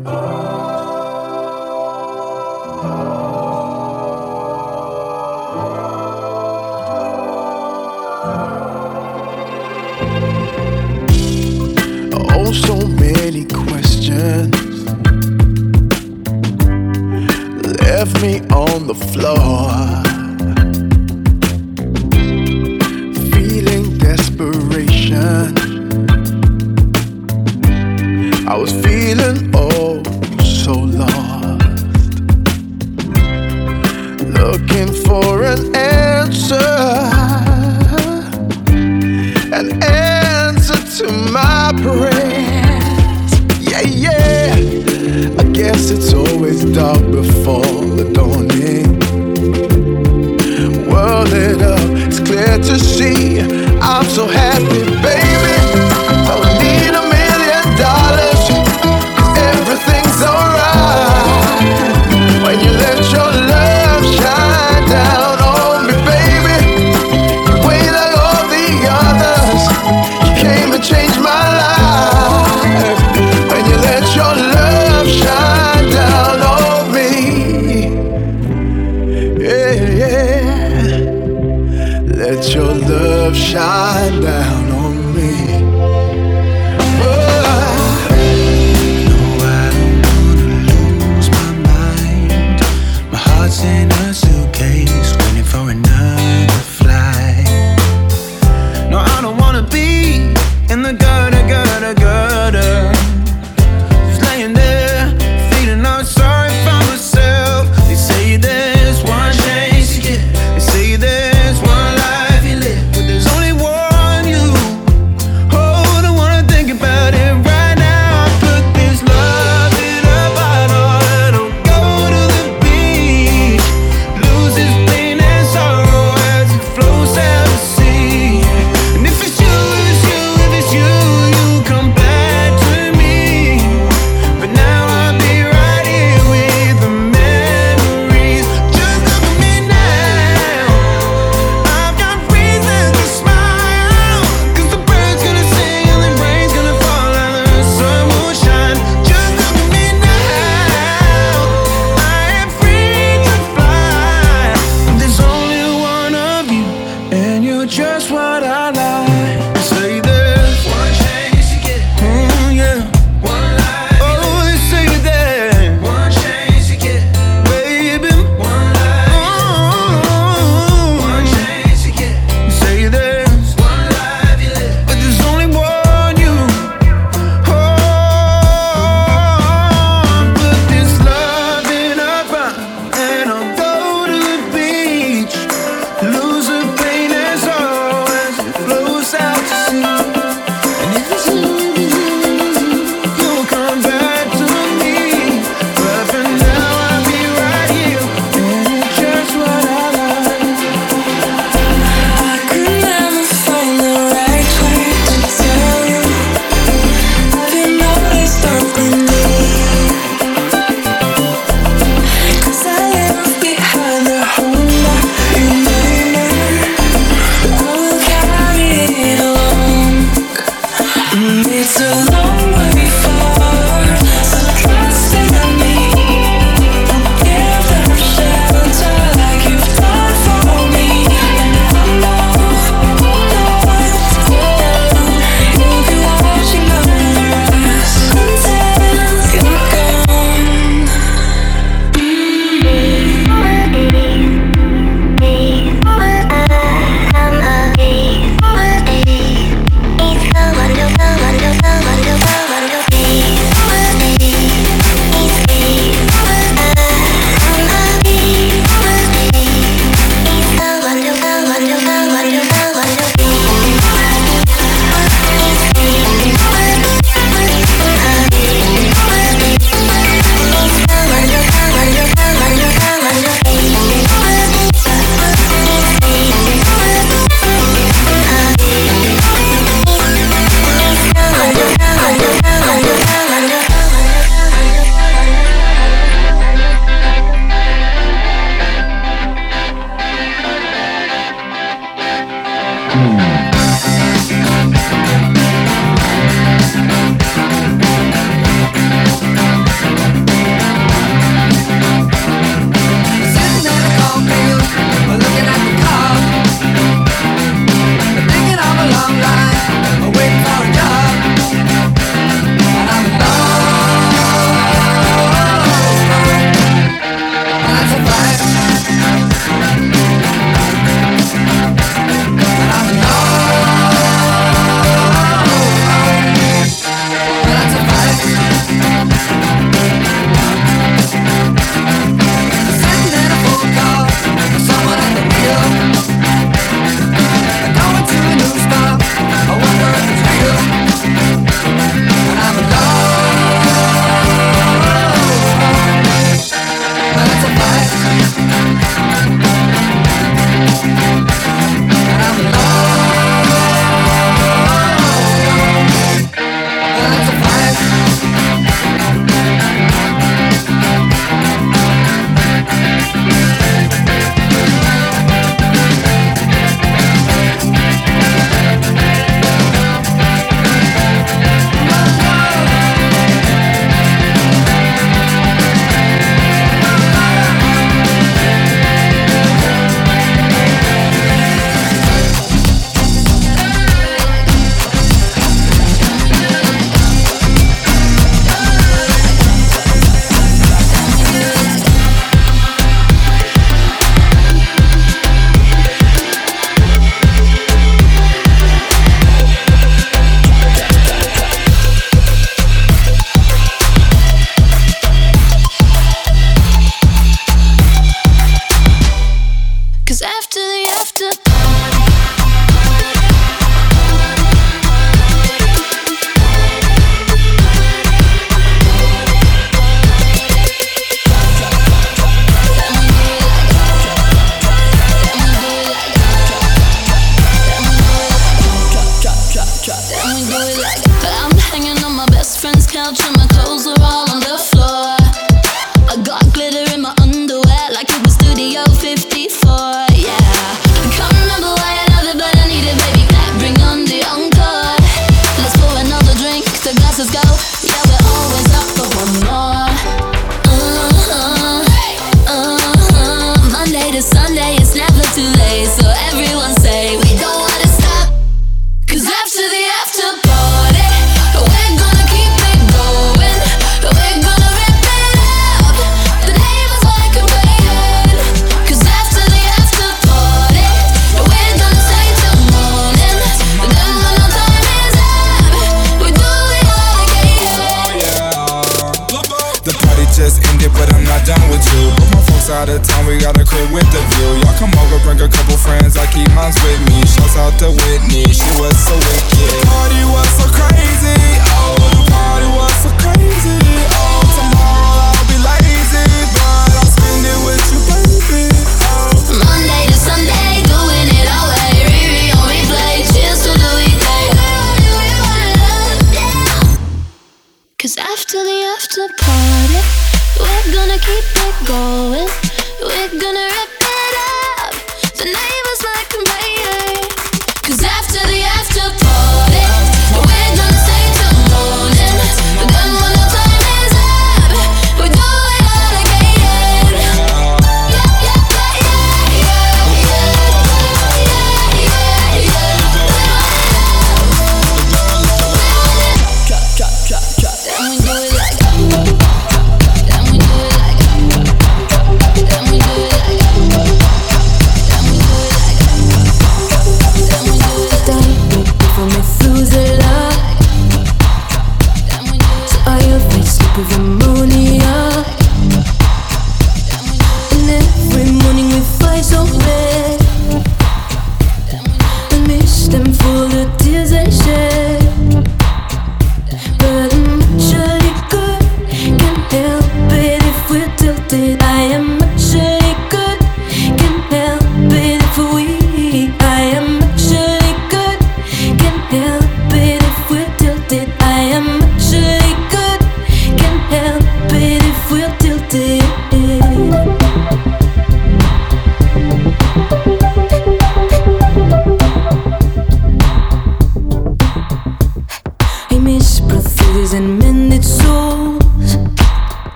Oh, so many questions left me on the floor. Feeling desperation. I was feeling oh prayers. Yeah, yeah. I guess it's always dark before the dawning. World lit up, it's clear to see. I'm so happy,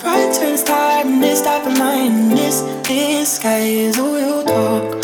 pride turns tiredness, type of mindness. This guy is who you talk.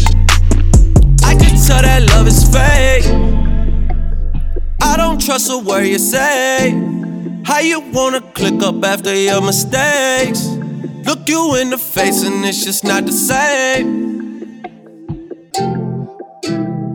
Tell that love is fake. I don't trust a word you say. How you wanna click up after your mistakes? Look you in the face and it's just not the same.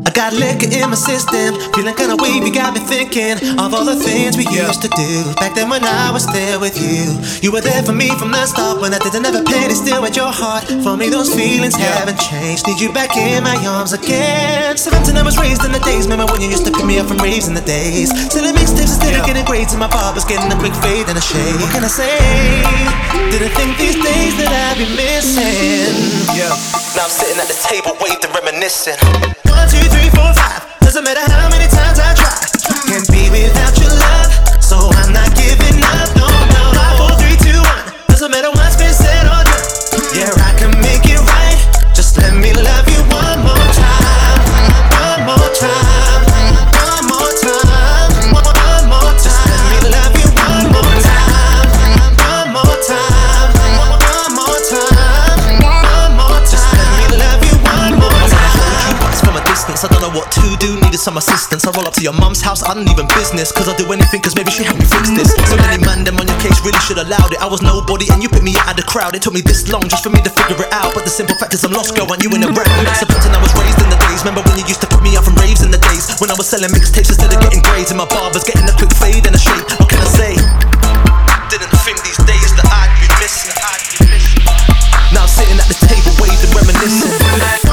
I got liquor in my system, feeling kinda wavy, got me thinking of all the things we used to do back then when I was there with you. You were there for me from the start when I didn't have a penny, still at your heart. For me, those feelings haven't changed. Need you back in my arms again. Was raised in the days. Remember when you used to pick me up from raves in the days? Selling mixtapes instead of getting grades, and my barber's getting a quick fade and a shave. What can I say? Didn't think these days that I'd be missing. Yeah. Now I'm sitting at the table, waiting, reminiscing. One, two, three, four, five. Doesn't matter how many times I try. Can't be without your love, so I'm some assistance. I roll up to your mum's house. I don't even business. Cause I'll do anything. Cause maybe she help me fix this. So many man them on your case really should allowed it. I was nobody and you put me out of the crowd. It took me this long just for me to figure it out. But the simple fact is I'm lost, girl. And you in the rap. Disappointing I was raised in the days. Remember when you used to put me out from raves in the days? When I was selling mixtapes instead of getting grades. And my barber's getting a quick fade and a shape. What can I say? Didn't think these days that I'd be missing. I'd be missing. Now I'm sitting at the table, waving, reminiscing.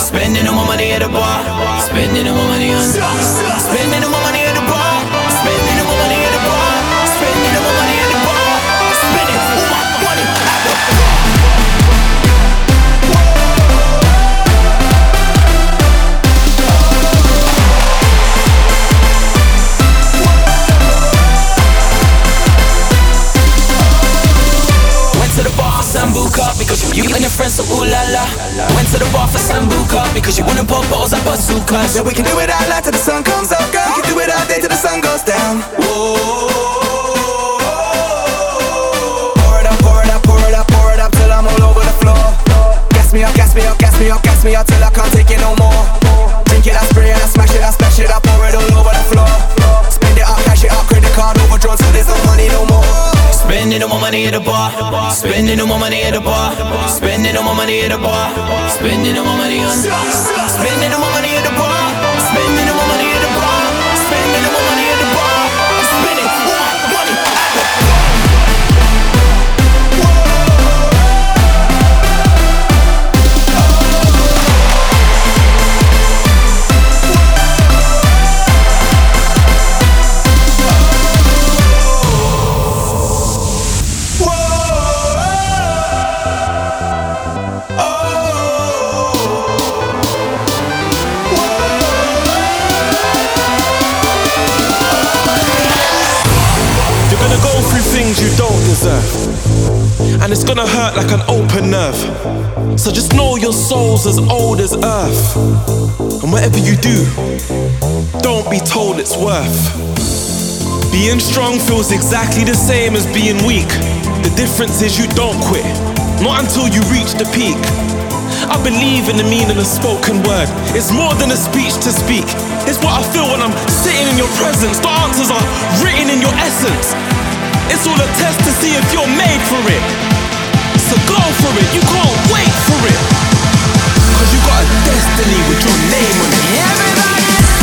Spending no more money at the bar. Spending no more money on. Spending no more money so ooh la la. Went to the bar for sambuca because you wanna pop bottles at bazookas. Yeah, we can do it all night till the sun comes up, girl. We can do it all day till the sun goes down. Whoa. Pour it up, pour it up, pour it up, pour it up till I'm all over the floor. Gas me up, gas me up, gas me up, gas me up till I can't take it no more. Drink it, I spray it, I smash it, I splash it, I pour it all over the floor. Spending all my money at the bar. Spending all my money at the bar. Spending all my money at the bar. Spending all my money on. Spending all my money at the bar. It's gonna hurt like an open nerve. So just know your soul's as old as earth. And whatever you do, don't be told it's worth. Being strong feels exactly the same as being weak. The difference is you don't quit, not until you reach the peak. I believe in the meaning of spoken word. It's more than a speech to speak. It's what I feel when I'm sitting in your presence. The answers are written in your essence. It's all a test to see if you're made for it. So go for it, you can't wait for it. Cause you got a destiny with your name on it. Everybody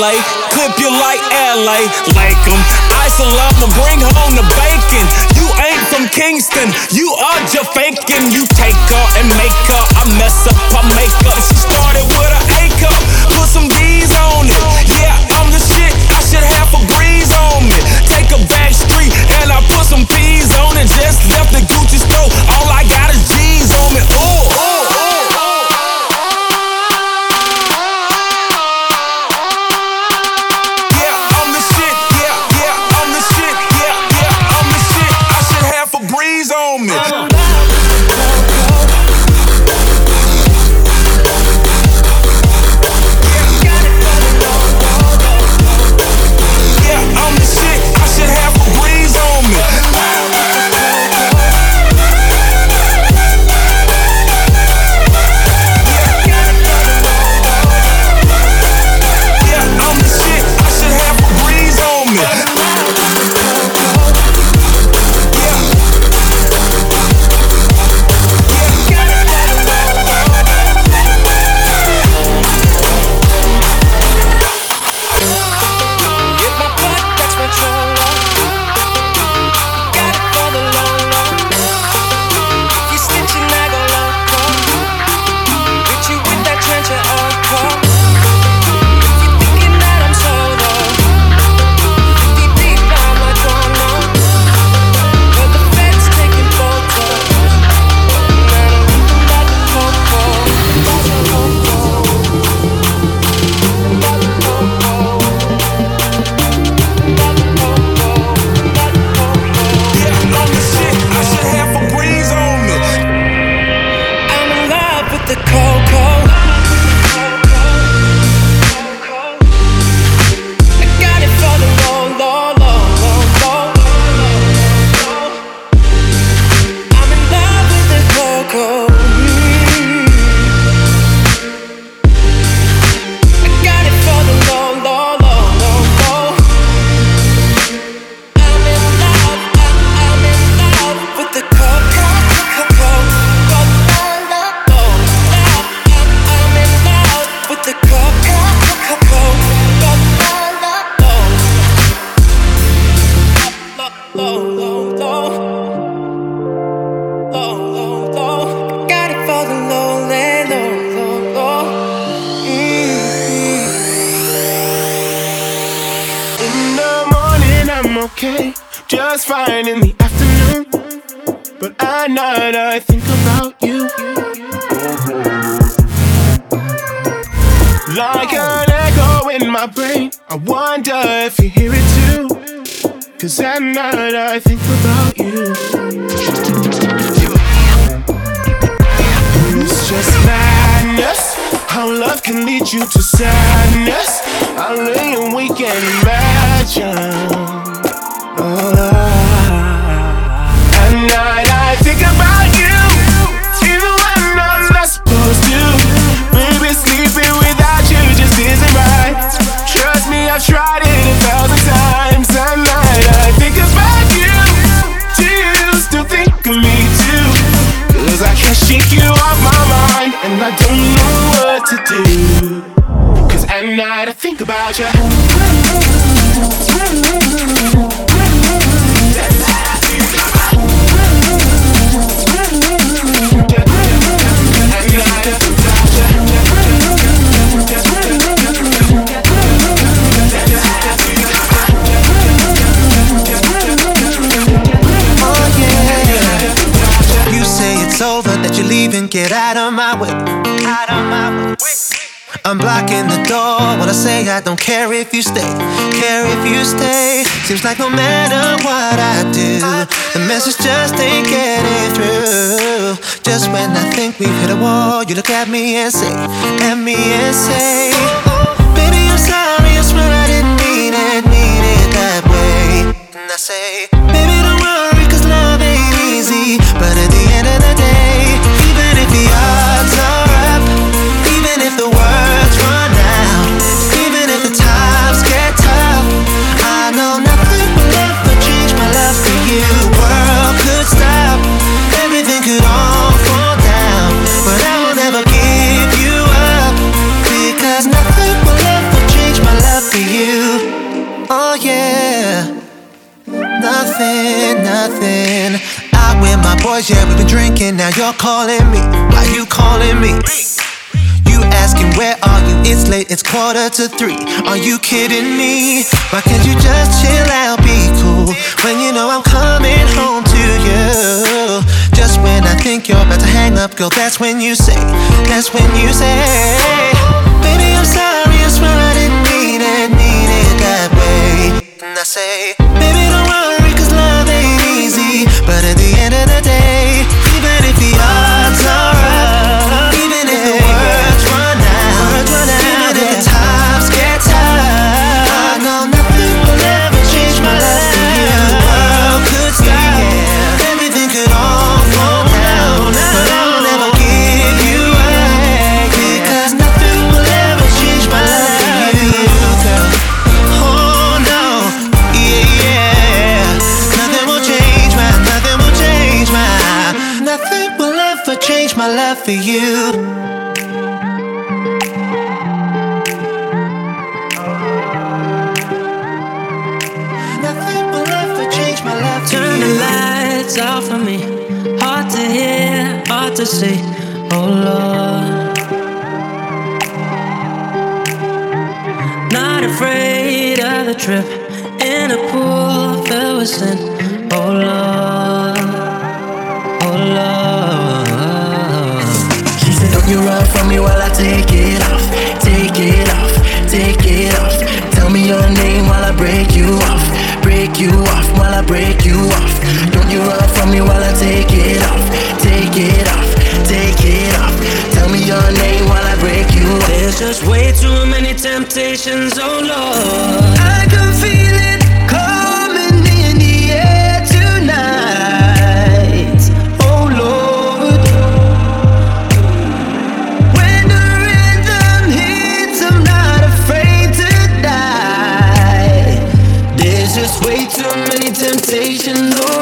LA, clip you like LA, like them. Isolama, bring home the bacon. You ain't from Kingston, you are just faking. You take her and make her, I mess up, I make up. She started with an A cup, put some D's on it. Yeah, I'm the shit, I should have a breeze on me. Take a back street and I put some Ps on it. Just left the Gucci store, all I got is G's on me. Ooh. about you. I don't care if you stay, care if you stay. Seems like no matter what I do, the message just ain't getting through. Just when I think we've hit a wall, you look at me and say, at me and say. Yeah, we've been drinking, now you're calling me. Why you calling me? You asking where are you? It's late, it's quarter to three. Are you kidding me? Why can't you just chill out, be cool? When you know I'm coming home to you. Just when I think you're about to hang up, girl, that's when you say, that's when you say, Baby, I'm sorry, I swear I didn't mean it, mean it that way. And I say, sensational oh.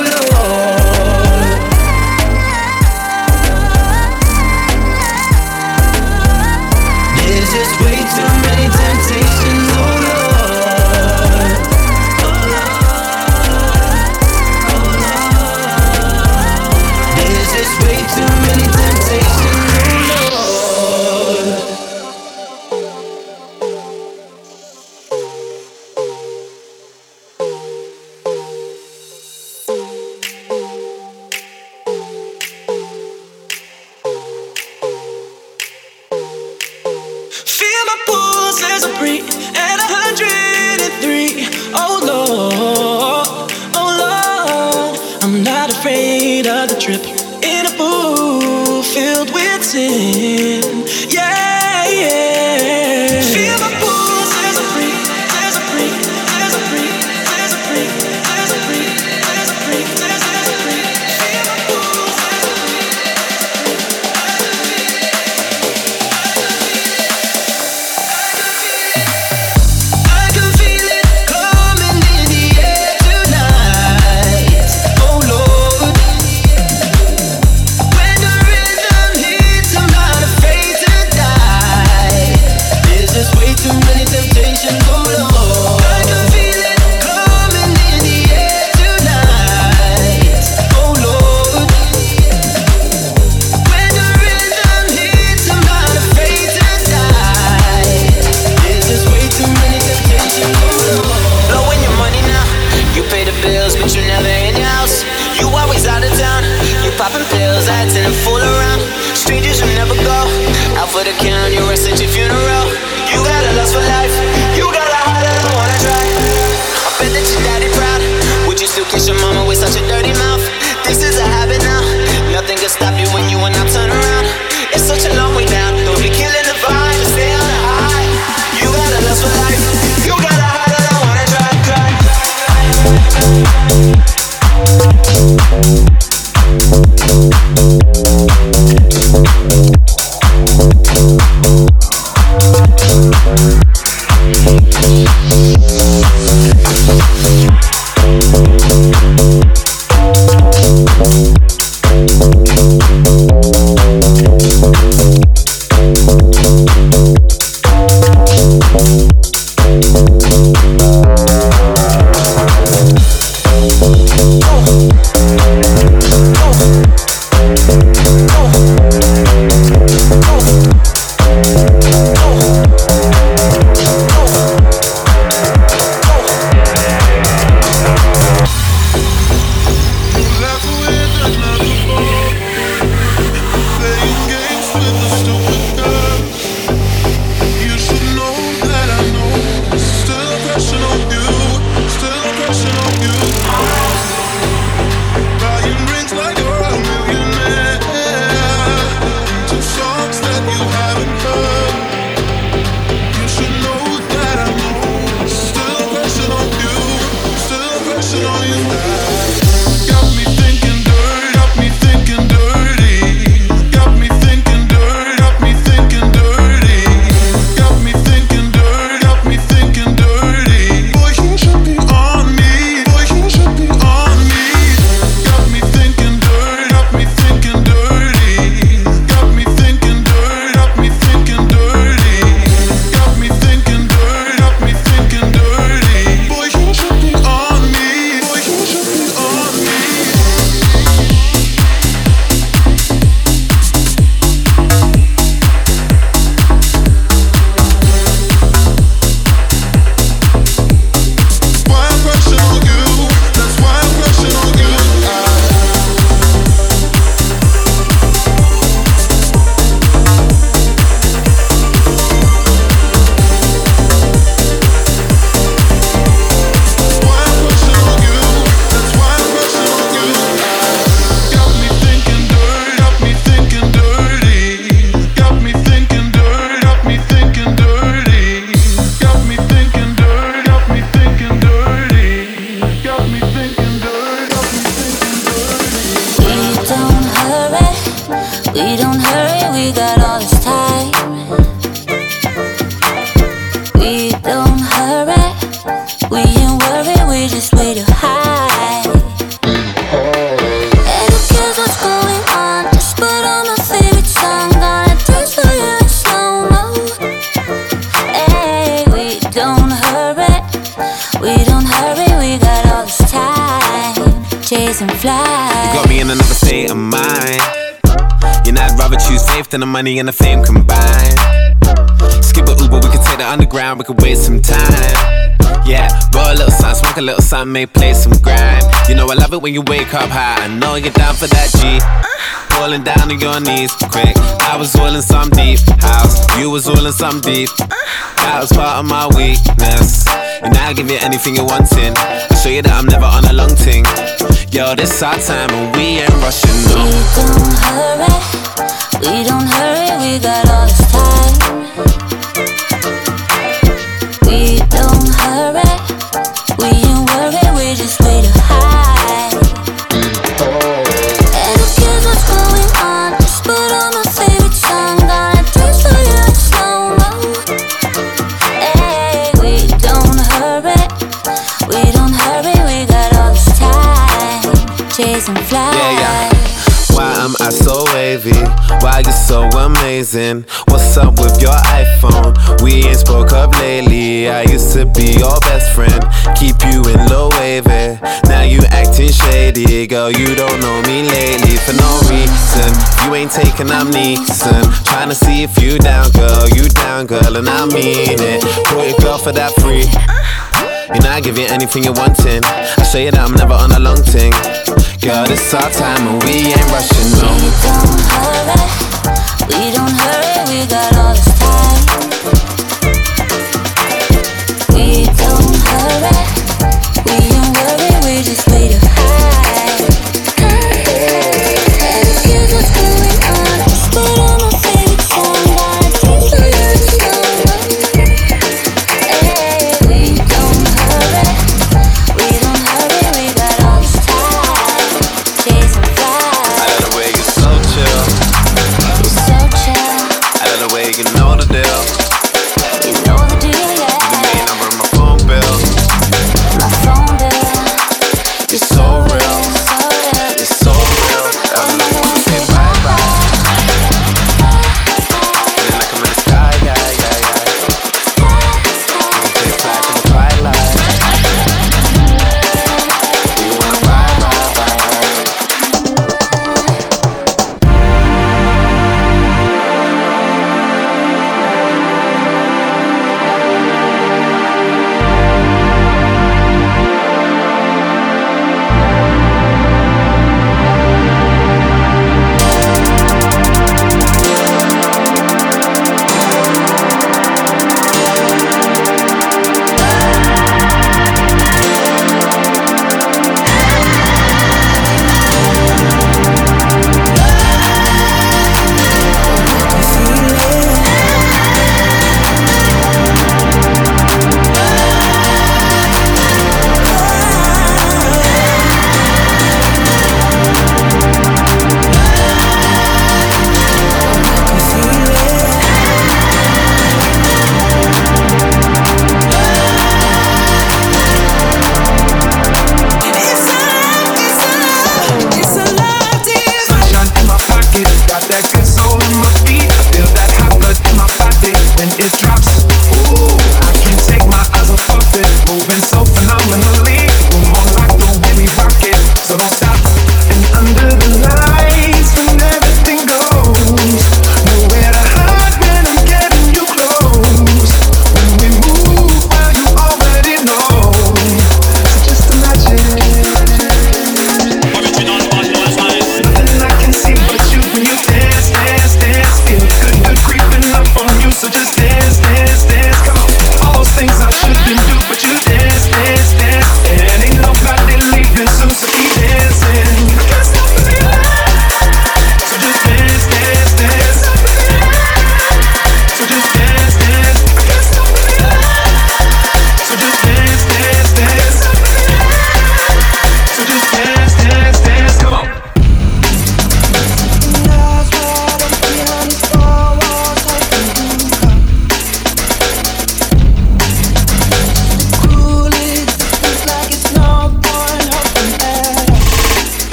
Money and the fame combined. Skip a Uber, we could take the underground, we could waste some time. Yeah, roll a little something, smoke a little something, may play some grind. You know I love it when you wake up high. I know you're down for that G. Falling down on your knees, quick. I was all in some deep house, you was all in some deep. That was part of my weakness. And now I give you anything you're wanting. I show you that I'm never on a long thing. Yo, this our time and we ain't rushing, no. We Don't hurry, we don't hurry, we got all this time. We don't hurry, wavy? Why you so amazing? What's up with your iPhone? We ain't spoke up lately. I used to be your best friend, keep you in low wavy. Now you acting shady, girl. You don't know me lately for no reason. You ain't taking amnesia. Trying to see if you down, girl. You down, girl, and I mean it. Put your girl for that free. Uh-huh. You know I give you anything you're wanting. I show you that I'm never on a long thing. Girl, it's our time and we ain't rushing, no. We don't hurry, we got all this time. We don't hurry, we don't worry, we just wait to hide.